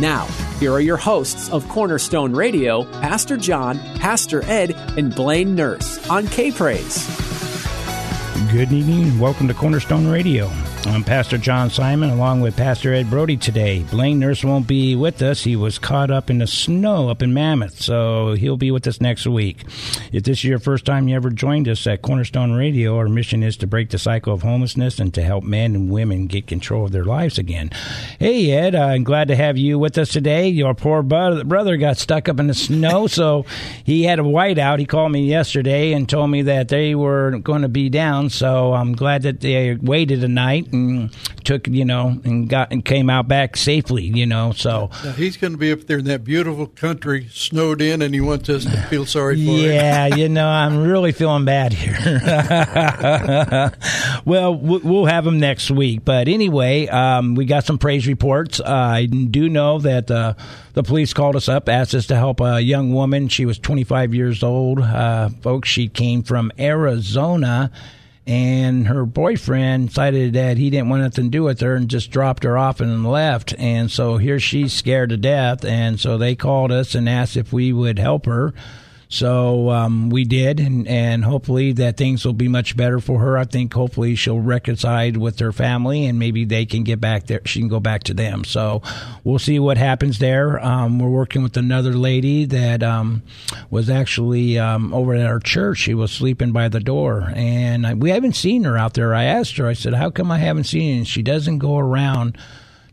Now, here are your hosts of Cornerstone Radio, Pastor John, Pastor Ed, and Blaine Nurse on K Praise. Good evening and welcome to Cornerstone Radio. I'm Pastor John Simon along with Pastor Ed Brody today. Blaine Nurse won't be with us. He was caught up in the snow up in Mammoth, so he'll be with us next week. If this is your first time you ever joined us at Cornerstone Radio, our mission is to break the cycle of homelessness and to help men and women get control of their lives again. Hey, Ed, I'm glad to have you with us today. Your poor brother got stuck up in the snow, so he had a whiteout. He called me yesterday and told me that they were going to be down, so I'm glad that they waited a night and took you know and got and came out back safely you know so. Now he's going to be up there in that beautiful country snowed in and he wants us to feel sorry for yeah, him. Yeah you know i'm really feeling bad here. Well we'll have him next week but anyway um, we got some praise reports. Uh, i do know that uh, the police called us up asked us to help a young woman. She was 25 years old. Uh, folks she came from arizona and her boyfriend decided that he didn't want nothing to do with her and just dropped her off and left. And so here she's scared to death. And so they called us and asked if we would help her. So um, we did, and, and hopefully that things will be much better for her. I think hopefully she'll reconcile with her family, and maybe they can get back there. She can go back to them. So we'll see what happens there. Um, we're working with another lady that um, was actually um, over at our church. She was sleeping by the door, and I, we haven't seen her out there. I asked her. I said, "How come I haven't seen her?" And she doesn't go around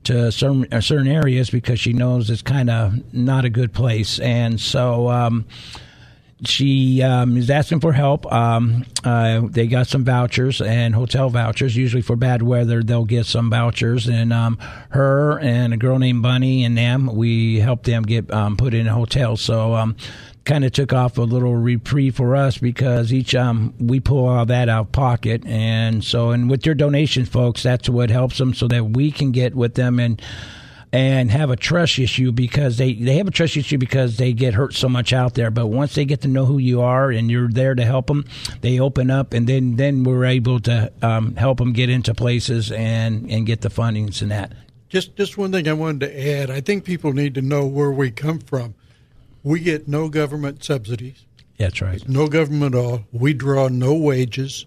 to certain, uh, certain areas because she knows it's kind of not a good place, and so. She um, is asking for help. Um, uh, they got some vouchers and hotel vouchers. Usually for bad weather, they'll get some vouchers. And um, her and a girl named Bunny and them, we helped them get um, put in a hotel. So um, kind of took off a little reprieve for us because each um we pull all that out of pocket and so and with your donations folks that's what helps them so that we can get with them and and have a trust issue because they, they have a trust issue because they get hurt so much out there. But once they get to know who you are and you're there to help them, they open up, and then then we're able to um, help them get into places and and get the fundings and that. Just just one thing I wanted to add. I think people need to know where we come from. We get no government subsidies. That's right. No government at all. We draw no wages.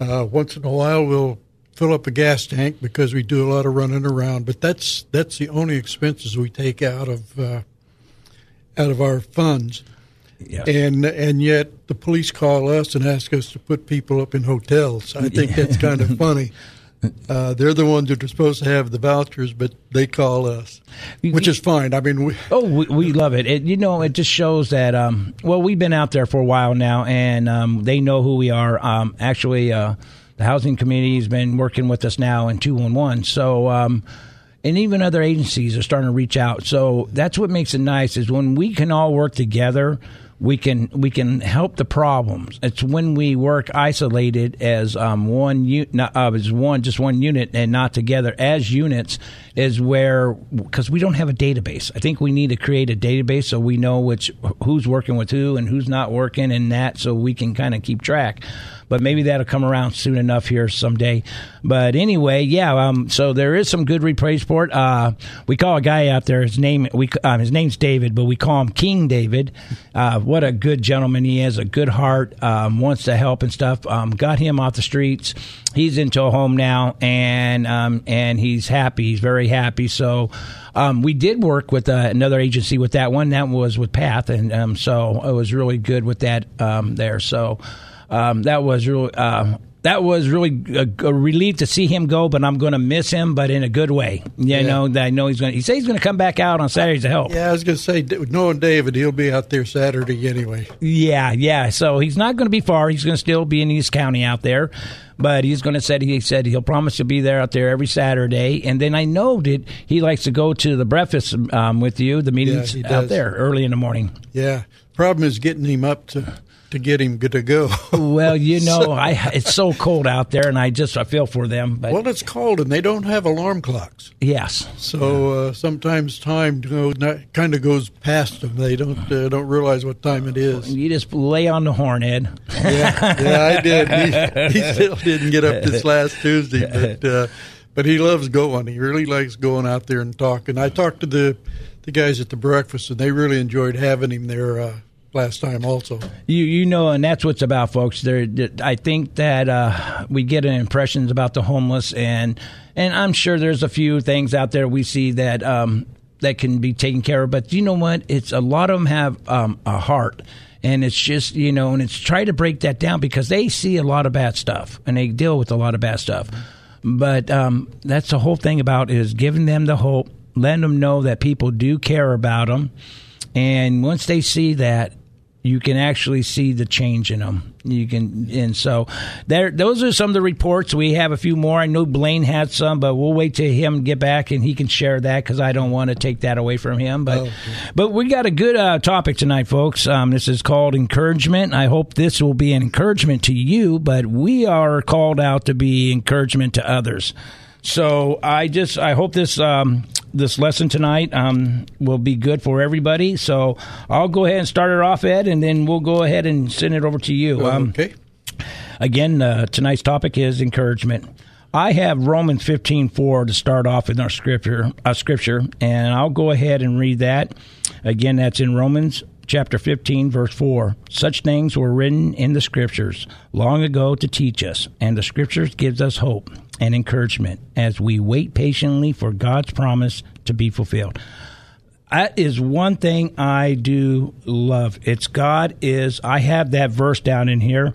Uh, once in a while, we'll fill up a gas tank because we do a lot of running around. But that's that's the only expenses we take out of uh, out of our funds. Yeah. And and yet the police call us and ask us to put people up in hotels. I think that's kind of funny. Uh, they're the ones that are supposed to have the vouchers, but they call us, which is fine. I mean, we, oh, we, we love it. it. You know, it just shows that. Um, well, we've been out there for a while now, and um, they know who we are. Um, actually, uh, the housing committee has been working with us now in 211. So, um, and even other agencies are starting to reach out. So that's what makes it nice is when we can all work together, we can we can help the problems. It's when we work isolated as um, one uh, as one just one unit and not together as units is where because we don't have a database. I think we need to create a database so we know which who's working with who and who's not working and that so we can kind of keep track. But maybe that'll come around soon enough here someday. But anyway, yeah. Um, so there is some good report. Uh, we call a guy out there. His name we um, his name's David, but we call him King David. Uh, what a good gentleman he is. A good heart. Um, wants to help and stuff. Um, got him off the streets. He's into a home now, and um, and he's happy. He's very happy. So. Um, we did work with uh, another agency with that one. That was with Path, and um, so it was really good with that um, there. So um, that was really. Uh, that was really a, a, relief to see him go, but I'm going to miss him, but in a good way. You yeah. know, I know he's going. He says he's going to come back out on Saturdays to help. Yeah, I was going to say, knowing David, he'll be out there Saturday anyway. Yeah, yeah. So he's not going to be far. He's going to still be in East County out there but he's going to said he said he'll promise to be there out there every Saturday. And then I know that he likes to go to the breakfast um, with you, the meetings yeah, out there early in the morning. Yeah, problem is getting him up to to get him good to go. well, you know, so. I it's so cold out there, and I just I feel for them. But well, it's cold, and they don't have alarm clocks. Yes. So uh, sometimes time you know, kind of goes past them. They don't uh, don't realize what time it is. You just lay on the horn, Ed. yeah, yeah, I did. He, he, still didn't get up this last Tuesday, but uh, but he loves going. He really likes going out there and talking. I talked to the the guys at the breakfast, and they really enjoyed having him there uh, last time also. You you know, and that's what's about, folks. There, I think that uh, we get an impressions about the homeless, and and I'm sure there's a few things out there we see that um, that can be taken care of. But you know what? It's a lot of them have um, a heart. And it's just, you know, and it's try to break that down because they see a lot of bad stuff and they deal with a lot of bad stuff. But um, that's the whole thing about is giving them the hope, letting them know that people do care about them. And once they see that, you can actually see the change in them. You can, and so there. Those are some of the reports. We have a few more. I know Blaine had some, but we'll wait till him get back and he can share that because I don't want to take that away from him. But, oh, but we got a good uh, topic tonight, folks. Um, this is called encouragement. I hope this will be an encouragement to you, but we are called out to be encouragement to others. So I just I hope this um, this lesson tonight um, will be good for everybody. So I'll go ahead and start it off, Ed, and then we'll go ahead and send it over to you. Um, okay. Again, uh, tonight's topic is encouragement. I have Romans fifteen four to start off in our scripture, uh, scripture, and I'll go ahead and read that. Again, that's in Romans chapter 15, verse 4. Such things were written in the scriptures long ago to teach us, and the scriptures gives us hope and encouragement as we wait patiently for God's promise to be fulfilled. That is one thing I do love. It's God is. I have that verse down in here,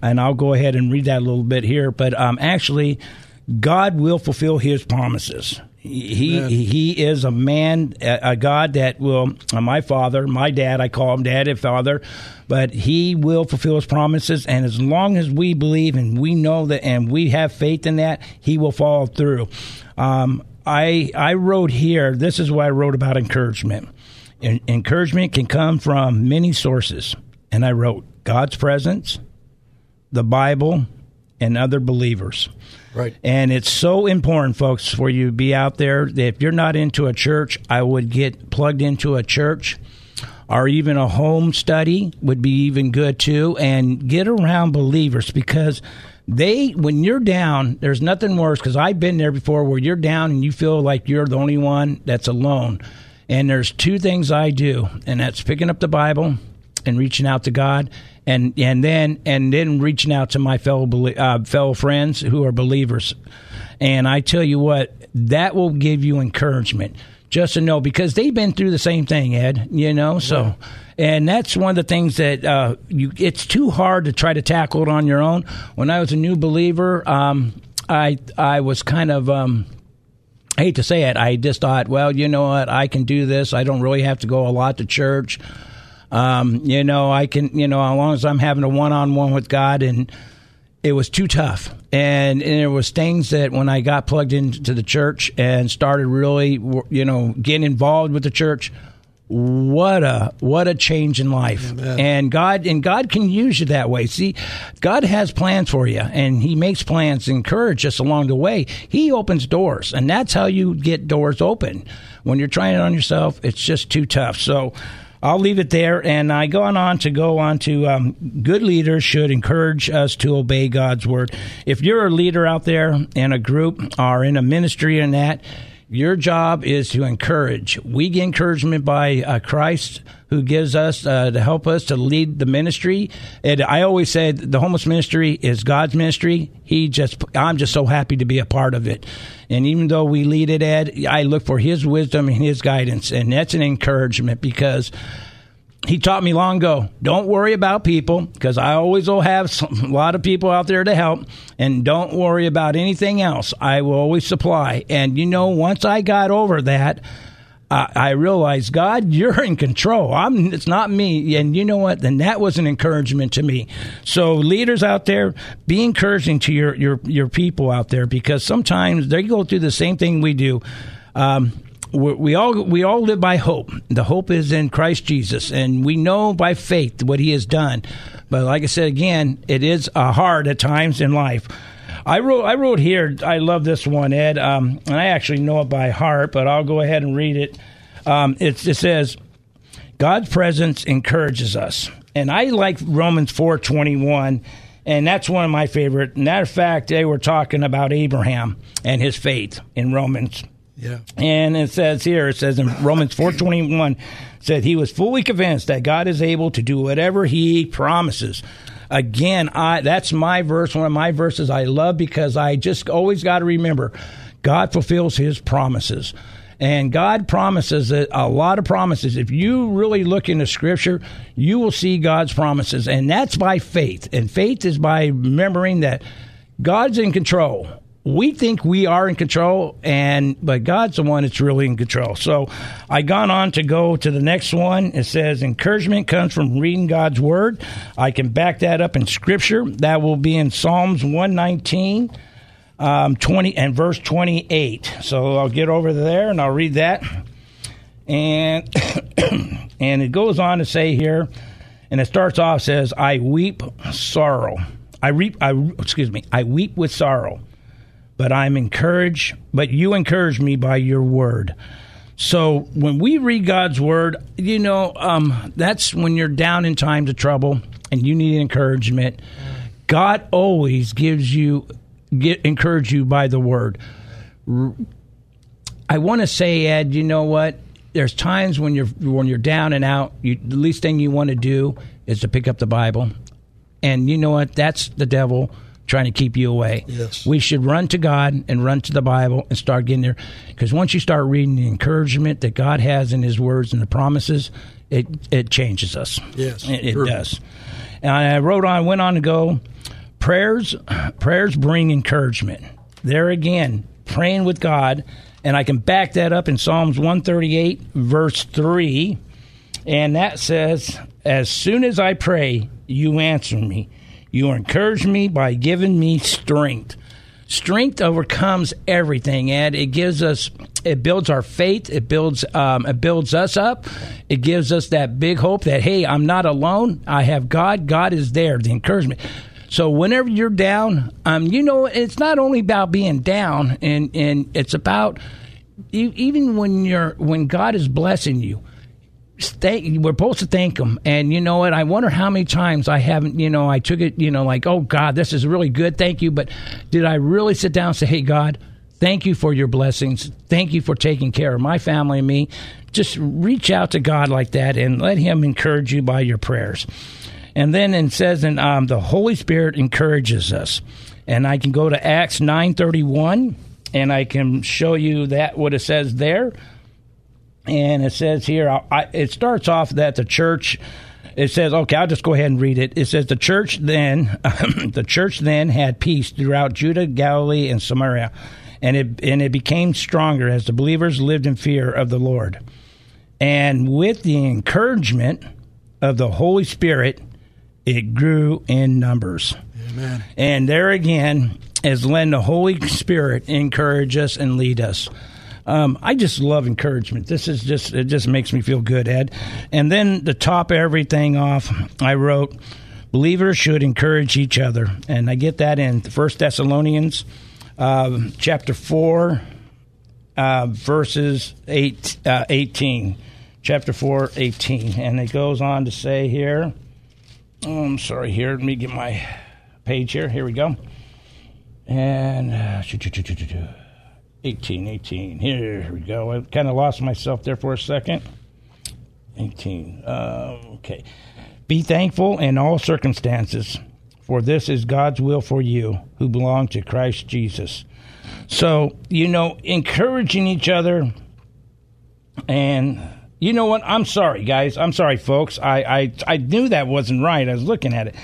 and I'll go ahead and read that a little bit here. But um, actually, God will fulfill His promises. He Amen. he is a man, a, a God that will. Uh, my father, my dad, I call him dad and father, but he will fulfill his promises. And as long as we believe and we know that, and we have faith in that, he will follow through. Um, I I wrote here. This is what I wrote about encouragement. encouragement can come from many sources, and I wrote God's presence, the Bible, and other believers. Right. And it's so important, folks, for you to be out there. If you're not into a church, I would get plugged into a church or even a home study would be even good too. And get around believers because they, when you're down, there's nothing worse because I've been there before where you're down and you feel like you're the only one that's alone. And there's two things I do, and that's picking up the Bible and reaching out to God and and then and then reaching out to my fellow uh, fellow friends who are believers. And I tell you what, that will give you encouragement just to know because they've been through the same thing, Ed. You know, so. And that's one of the things that uh, you. It's too hard to try to tackle it on your own. When I was a new believer, um, I I was kind of um, I hate to say it. I just thought, well, you know what, I can do this. I don't really have to go a lot to church. Um, you know, I can, you know, as long as I'm having a one on one with God and it was too tough. And, and there was things that when I got plugged into the church and started really, you know, getting involved with the church, what a what a change in life. Amen. and god and god can use you that way. See god has plans for you and he makes plans encourage us along the way. He opens doors and that's how you get doors open. When you're trying it on yourself it's just too tough. So I'll leave it there, and I go on to go on to um, good leaders should encourage us to obey God's word. If you're a leader out there in a group or in a ministry and that, your job is to encourage. We get encouragement by uh, Christ who gives us uh, to help us to lead the ministry. And I always said the homeless ministry is God's ministry. He just, I'm just so happy to be a part of it. And even though we lead it, Ed, I look for His wisdom and His guidance, and that's an encouragement because he taught me long ago don't worry about people because I always will have some, a lot of people out there to help. And don't worry about anything else. I will always supply. And you know, once I got over that, uh, I realized, God, you're in control. I'm, it's not me. And you know what? Then that was an encouragement to me. So leaders out there, be encouraging to your, your, your people out there because sometimes they go through the same thing we do. Um, we all we all live by hope. The hope is in Christ Jesus, and we know by faith what He has done. But like I said again, it is uh, hard at times in life. I wrote I wrote here. I love this one, Ed. Um, and I actually know it by heart, but I'll go ahead and read it. Um, it, it says, "God's presence encourages us," and I like Romans four twenty one and that's one of my favorite. Matter of fact, they were talking about Abraham and his faith in Romans yeah. And it says here, it says in Romans 4.21, said he was fully convinced that God is able to do whatever he promises. Again, I that's my verse, one of my verses I love because I just always got to remember God fulfills his promises. And God promises a lot of promises. If you really look into Scripture, you will see God's promises. And that's by faith. And faith is by remembering that God's in control we think we are in control, and but God's the one that's really in control. So I gone on to go to the next one. It says encouragement comes from reading God's word. I can back that up in Scripture. That will be in Psalms one nineteen. Um, 20 and verse 28. So I'll get over there and I'll read that. And and it goes on to say here, and it starts off says, "I weep sorrow. I reap. I excuse me. I weep with sorrow." But I'm encouraged, but you encourage me by your word. So when we read God's word, you know, um, that's when you're down in times of trouble and you need encouragement. God always gives you get encourage you by the word. I want to say, Ed, you know what? There's times when you're when you're down and out. You, the least thing you want to do is to pick up the Bible, and you know what? That's the devil trying to keep you away. Yes. We should run to God and run to the Bible and start getting there. Because once you start reading the encouragement that God has in His words and the promises, it it changes us. Yes, it, it does. And I wrote on, went on to go. Prayers, prayers bring encouragement. There again, praying with God, and I can back that up in Psalms one thirty eight, verse three, and that says, "As soon as I pray, you answer me." You encourage me by giving me strength. Strength overcomes everything, and it gives us, it builds our faith. It builds, um, it builds us up. It gives us that big hope that hey, I'm not alone. I have God. God is there. The encouragement. So whenever you're down, um, you know, it's not only about being down, and and it's about even when you're when God is blessing you thank, we're supposed to thank him. And you know what? I wonder how many times I haven't, you know, I took it, you know, like, oh God, this is really good. Thank you. But did I really sit down and say, hey, God, thank you for your blessings. Thank you for taking care of my family and me. Just reach out to God like that and let him encourage you by your prayers. And then it says, and um, the Holy Spirit encourages us. And I can go to Acts 931 and I can show you that what it says there and it says here, I, it starts off that the church. It says, okay, I'll just go ahead and read it. It says the church then, the church then had peace throughout Judah, Galilee, and Samaria, and it and it became stronger as the believers lived in fear of the Lord, and with the encouragement of the Holy Spirit, it grew in numbers. Amen. And there again is when the Holy Spirit encourage us and lead us. Um, I just love encouragement. This is just it just makes me feel good, Ed. And then to top everything off, I wrote believers should encourage each other, and I get that in First Thessalonians uh, chapter four, uh, verses eight, uh, 18 chapter 4, 18. And it goes on to say here, oh, I'm sorry, here, let me get my page here. Here we go. And uh, 18, 18. Here we go. I kind of lost myself there for a second. 18. Uh, okay. Be thankful in all circumstances, for this is God's will for you who belong to Christ Jesus. So, you know, encouraging each other and you know what? I'm sorry, guys. I'm sorry, folks. I, I, I knew that wasn't right. I was looking at it.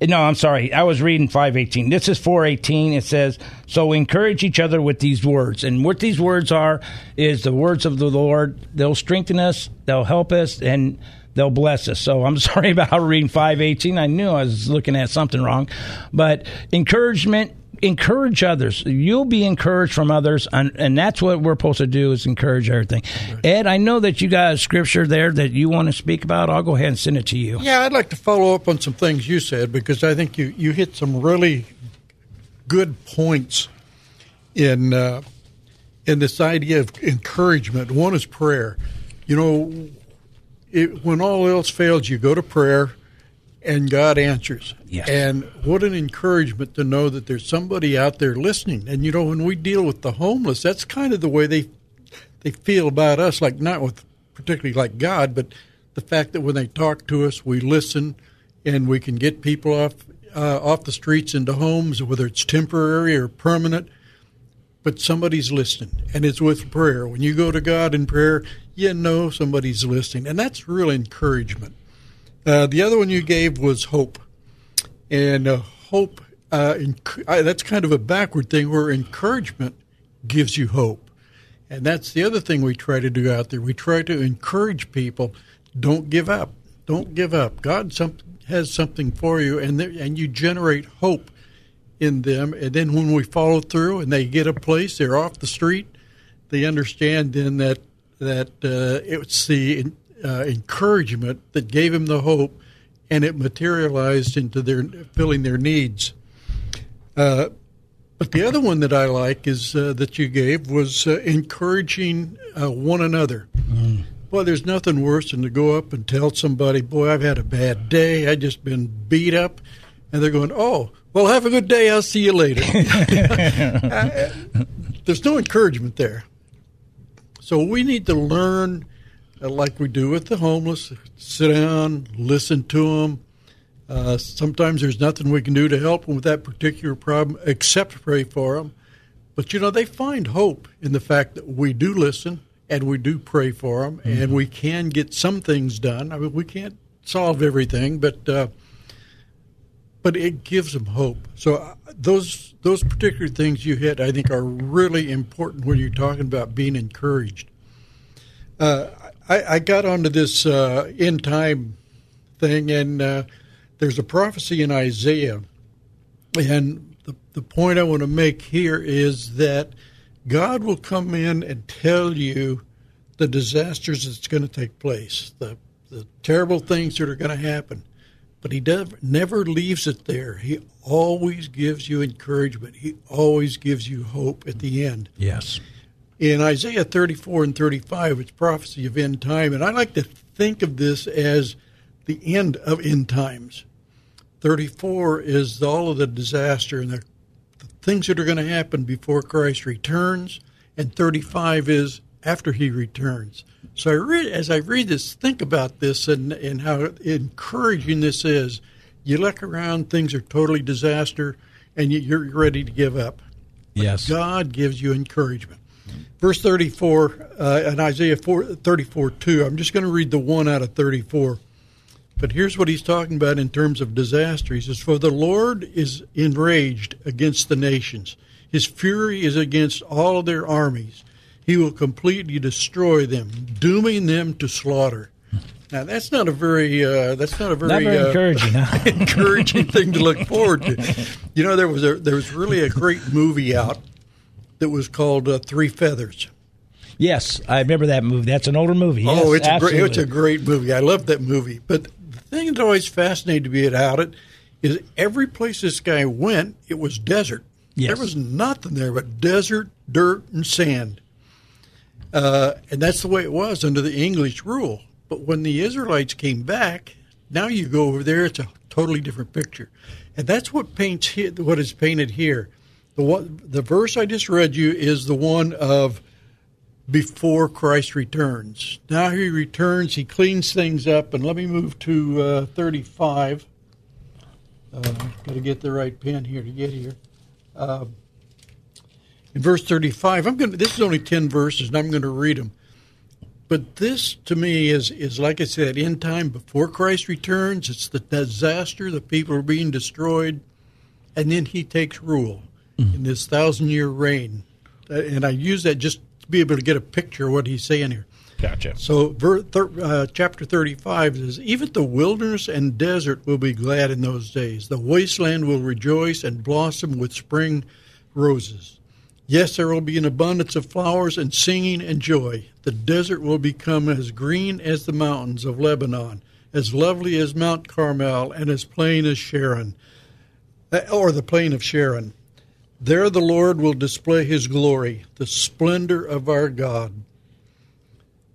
No, I'm sorry. I was reading 518. This is 418. It says, So encourage each other with these words. And what these words are is the words of the Lord. They'll strengthen us, they'll help us, and they'll bless us. So I'm sorry about reading 518. I knew I was looking at something wrong. But encouragement encourage others. You'll be encouraged from others, and, and that's what we're supposed to do is encourage everything. Right. Ed, I know that you got a scripture there that you want to speak about. I'll go ahead and send it to you. Yeah, I'd like to follow up on some things you said because I think you, you hit some really good points in uh, in this idea of encouragement. One is prayer. You know, it, when all else fails, you go to prayer and God answers. Yes. And what an encouragement to know that there's somebody out there listening. And you know, when we deal with the homeless, that's kind of the way they they feel about us, like not with particularly like God, but the fact that when they talk to us, we listen and we can get people off uh, off the streets into homes, whether it's temporary or permanent. But somebody's listening, and it's with prayer. When you go to God in prayer, you know somebody's listening, and that's real encouragement. Uh, the other one you gave was hope, and uh, hope. Uh, inc- that's kind of a backward thing where encouragement gives you hope, and that's the other thing we try to do out there. We try to encourage people. Don't give up. Don't give up. God some, has something for you, and and you generate hope in them. And then when we follow through and they get a place, they're off the street. They understand then that that uh, it's the uh, encouragement that gave him the hope, and it materialized into their filling their needs. Uh, but the other one that I like is uh, that you gave was uh, encouraging uh, one another. Mm. Well, there's nothing worse than to go up and tell somebody, "Boy, I've had a bad day. I just been beat up," and they're going, "Oh, well, have a good day. I'll see you later." Uh, there's no encouragement there. So we need to learn like we do with the homeless, sit down, listen to them. Uh, sometimes there's nothing we can do to help them with that particular problem except pray for them. But you know, they find hope in the fact that we do listen and we do pray for them, mm-hmm. and we can get some things done. I mean, we can't solve everything, but uh, but it gives them hope. So uh, those those particular things you hit, I think, are really important when you're talking about being encouraged. Uh, I, I got onto this uh, end time thing, and uh, there's a prophecy in Isaiah, and the the point I want to make here is that God will come in and tell you the disasters that's going to take place, the the terrible things that are going to happen. But he does, never leaves it there. He always gives you encouragement. He always gives you hope at the end. Yes. In Isaiah 34 and 35, it's prophecy of end time. And I like to think of this as the end of end times. 34 is all of the disaster and the, the things that are going to happen before Christ returns. And 35 is after he returns. So I read, as I read this, think about this and, and how encouraging this is. You look around, things are totally disaster, and you, are ready to give up. But yes. God gives you encouragement. Verse 34 uh, in Isaiah 4, 34 2. I'm just going to read the one out of 34. But here's what he's talking about in terms of disaster. He says, For the Lord is enraged against the nations, his fury is against all their armies. He will completely destroy them, dooming them to slaughter. Now that's not a very uh, that's not a very, not very uh, encouraging, huh? encouraging thing to look forward to. You know, there was a there was really a great movie out that was called uh, Three Feathers. Yes, I remember that movie. That's an older movie. Yes, oh, it's absolutely. a great, it's a great movie. I love that movie. But the thing that always fascinated me about it is every place this guy went, it was desert. Yes. There was nothing there but desert, dirt, and sand. Uh, and that's the way it was under the English rule. But when the Israelites came back, now you go over there, it's a totally different picture. And that's what paints what is painted here. The one, the verse I just read you is the one of before Christ returns. Now he returns, he cleans things up, and let me move to uh, 35. Uh, Got to get the right pen here to get here. Uh, in verse 35, I'm going. This is only 10 verses, and I'm going to read them. But this, to me, is is like I said, in time before Christ returns. It's the disaster. The people are being destroyed, and then He takes rule mm. in this thousand year reign. And I use that just to be able to get a picture of what He's saying here. Gotcha. So, ver, thir, uh, chapter 35 says, Even the wilderness and desert will be glad in those days. The wasteland will rejoice and blossom with spring roses. Yes, there will be an abundance of flowers and singing and joy. The desert will become as green as the mountains of Lebanon, as lovely as Mount Carmel, and as plain as Sharon, uh, or the plain of Sharon. There the Lord will display his glory, the splendor of our God.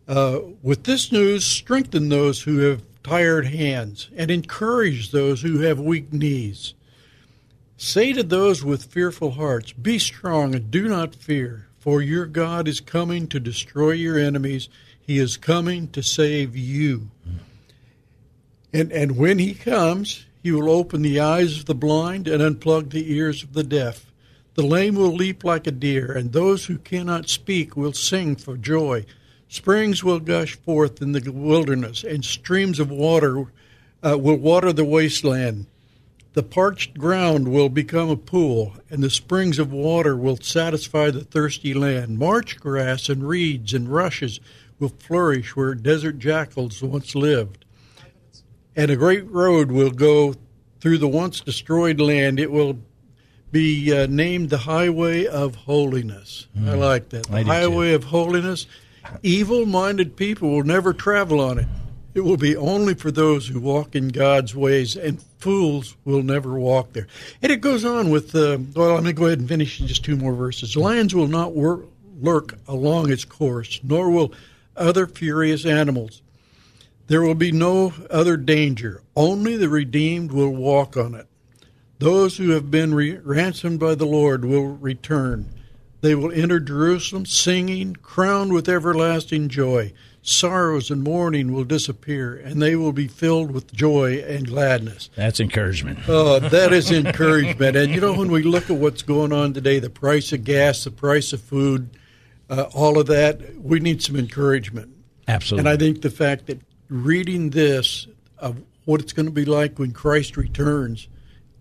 Uh, with this news, strengthen those who have tired hands and encourage those who have weak knees. Say to those with fearful hearts, Be strong and do not fear, for your God is coming to destroy your enemies. He is coming to save you. And, and when he comes, he will open the eyes of the blind and unplug the ears of the deaf. The lame will leap like a deer, and those who cannot speak will sing for joy. Springs will gush forth in the wilderness, and streams of water uh, will water the wasteland. The parched ground will become a pool, and the springs of water will satisfy the thirsty land. Marsh grass and reeds and rushes will flourish where desert jackals once lived. And a great road will go through the once destroyed land. It will be uh, named the Highway of Holiness. Mm, I like that. The Highway too. of Holiness. Evil minded people will never travel on it. It will be only for those who walk in God's ways, and fools will never walk there. And it goes on with, uh, well, I'm going to go ahead and finish just two more verses. Lions will not wor- lurk along its course, nor will other furious animals. There will be no other danger. Only the redeemed will walk on it. Those who have been re- ransomed by the Lord will return. They will enter Jerusalem singing, crowned with everlasting joy sorrows and mourning will disappear, and they will be filled with joy and gladness. That's encouragement. Oh, that is encouragement. and you know, when we look at what's going on today, the price of gas, the price of food, uh, all of that, we need some encouragement. Absolutely. And I think the fact that reading this of what it's going to be like when Christ returns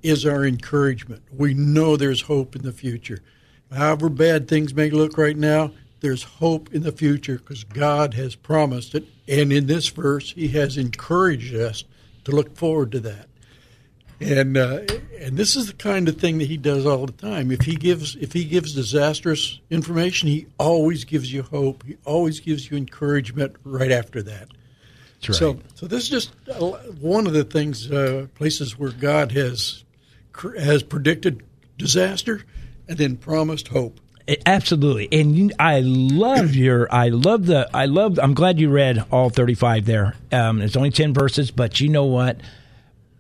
is our encouragement. We know there's hope in the future. However bad things may look right now, there's hope in the future because God has promised it. And in this verse, He has encouraged us to look forward to that. And uh, and this is the kind of thing that He does all the time. If He gives if He gives disastrous information, He always gives you hope. He always gives you encouragement right after that. Right. So so this is just one of the things uh, places where God has has predicted disaster and then promised hope. Absolutely, and you, I love your. I love the. I love. I'm glad you read all 35 there. Um, it's only 10 verses, but you know what?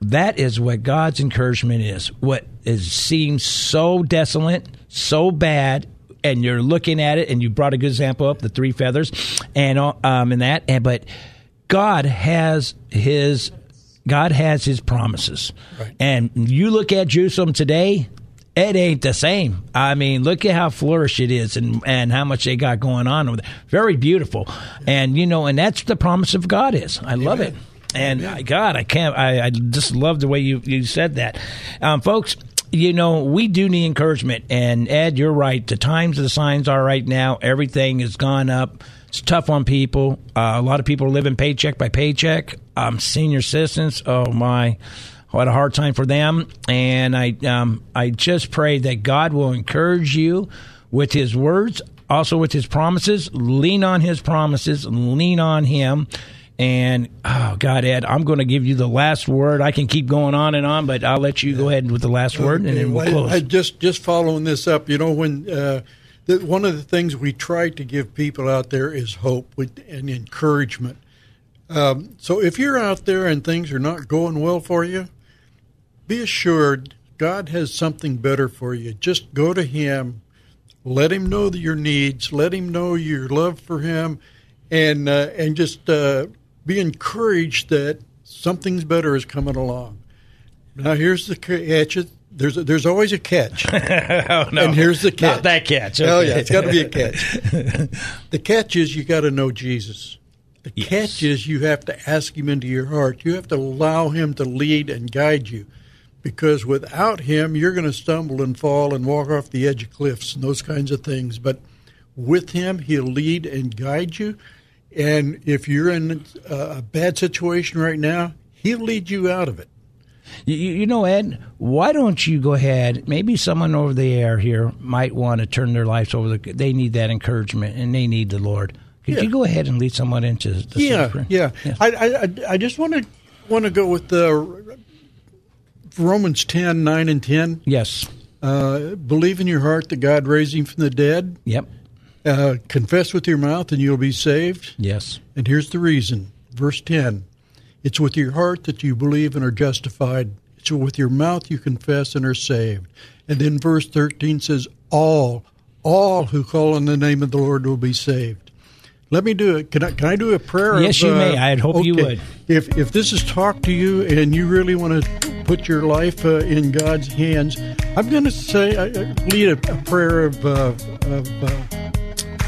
That is what God's encouragement is. What is seems so desolate, so bad, and you're looking at it, and you brought a good example up, the three feathers, and um, and that. And but God has His God has His promises, right. and you look at Jerusalem today it ain't the same. I mean, look at how flourished it is and, and how much they got going on over there. Very beautiful. And, you know, and that's the promise of God is. I love it. And Amen. God, I can't, I, I just love the way you, you said that. Um, folks, you know, we do need encouragement. And Ed, you're right. The times the signs are right now, everything has gone up. It's tough on people. Uh, a lot of people are living paycheck by paycheck. Um, senior citizens, oh my I had a hard time for them, and I um, I just pray that God will encourage you with His words, also with His promises. Lean on His promises, lean on Him. And oh God, Ed, I'm going to give you the last word. I can keep going on and on, but I'll let you go ahead with the last word, and then we'll close. I, I just just following this up, you know, when uh, the, one of the things we try to give people out there is hope and encouragement. Um, so if you're out there and things are not going well for you, be assured God has something better for you. Just go to Him, let Him know your needs, let Him know your love for Him, and uh, and just uh, be encouraged that something's better is coming along. Now here's the catch: there's a, there's always a catch. oh, no. And here's the catch. Not that catch. Oh yeah, it's got to be a catch. the catch is you got to know Jesus. The Yes. catch is you have to ask Him into your heart. You have to allow Him to lead and guide you, because without Him, you're going to stumble and fall and walk off the edge of cliffs and those kinds of things. But with Him, He'll lead and guide you. And if you're in a a bad situation right now, He'll lead you out of it. You, you know, Ed, why don't you go ahead? Maybe someone over the air here might want to turn their lives over. The, they need that encouragement and they need the Lord. Could Yeah. you go ahead and lead someone into the yeah, yeah. Yes. I, I, I- just want to want to go with the Romans 10, 9 and 10. Yes. Uh, believe in your heart that God raised him from the dead. Yep. Uh, confess with your mouth and you'll be saved. Yes. And here's the reason. Verse 10 It's with your heart that you believe and are justified. It's with your mouth you confess and are saved. And then verse 13 says, All, all who call on the name of the Lord will be saved. Let me do it. Can I, can I do a prayer? Yes, of, you uh, may. I'd hope you okay. would. If, if this is talked to you and you really want to put your life uh, in God's hands, I'm going to say, I, I lead a, a prayer of, uh, of uh,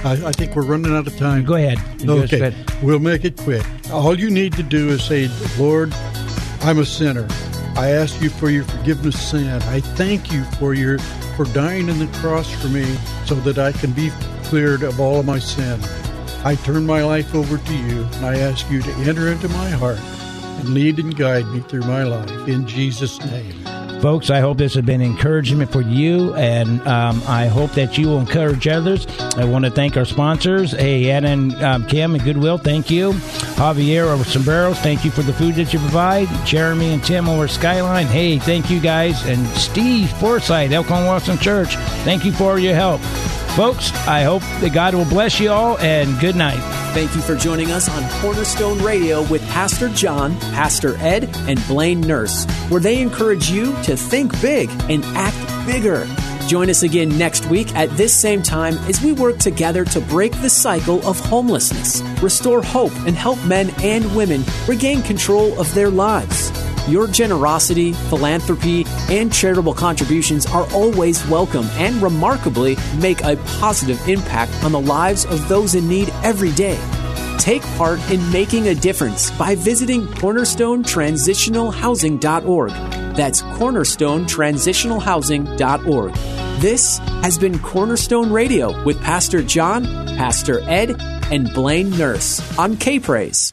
I, I think we're running out of time. Go ahead. Okay, we'll make it quick. All you need to do is say, Lord, I'm a sinner. I ask you for your forgiveness of sin. I thank you for your for dying on the cross for me so that I can be cleared of all of my sin. I turn my life over to you and I ask you to enter into my heart and lead and guide me through my life in Jesus' name. Folks, I hope this has been encouragement for you, and um, I hope that you will encourage others. I want to thank our sponsors, hey, Ann and um, Kim and Goodwill, thank you. Javier over Sombreros, thank you for the food that you provide. Jeremy and Tim over Skyline, hey, thank you guys. And Steve Forsythe, Elkhorn Wilson Church, thank you for your help. Folks, I hope that God will bless you all, and good night. Thank you for joining us on Cornerstone Radio with Pastor John, Pastor Ed, and Blaine Nurse, where they encourage you to think big and act bigger. Join us again next week at this same time as we work together to break the cycle of homelessness, restore hope, and help men and women regain control of their lives. Your generosity, philanthropy, and charitable contributions are always welcome and remarkably make a positive impact on the lives of those in need every day. Take part in making a difference by visiting cornerstonetransitionalhousing.org. That's cornerstonetransitionalhousing.org. This has been Cornerstone Radio with Pastor John, Pastor Ed, and Blaine Nurse on K Praise.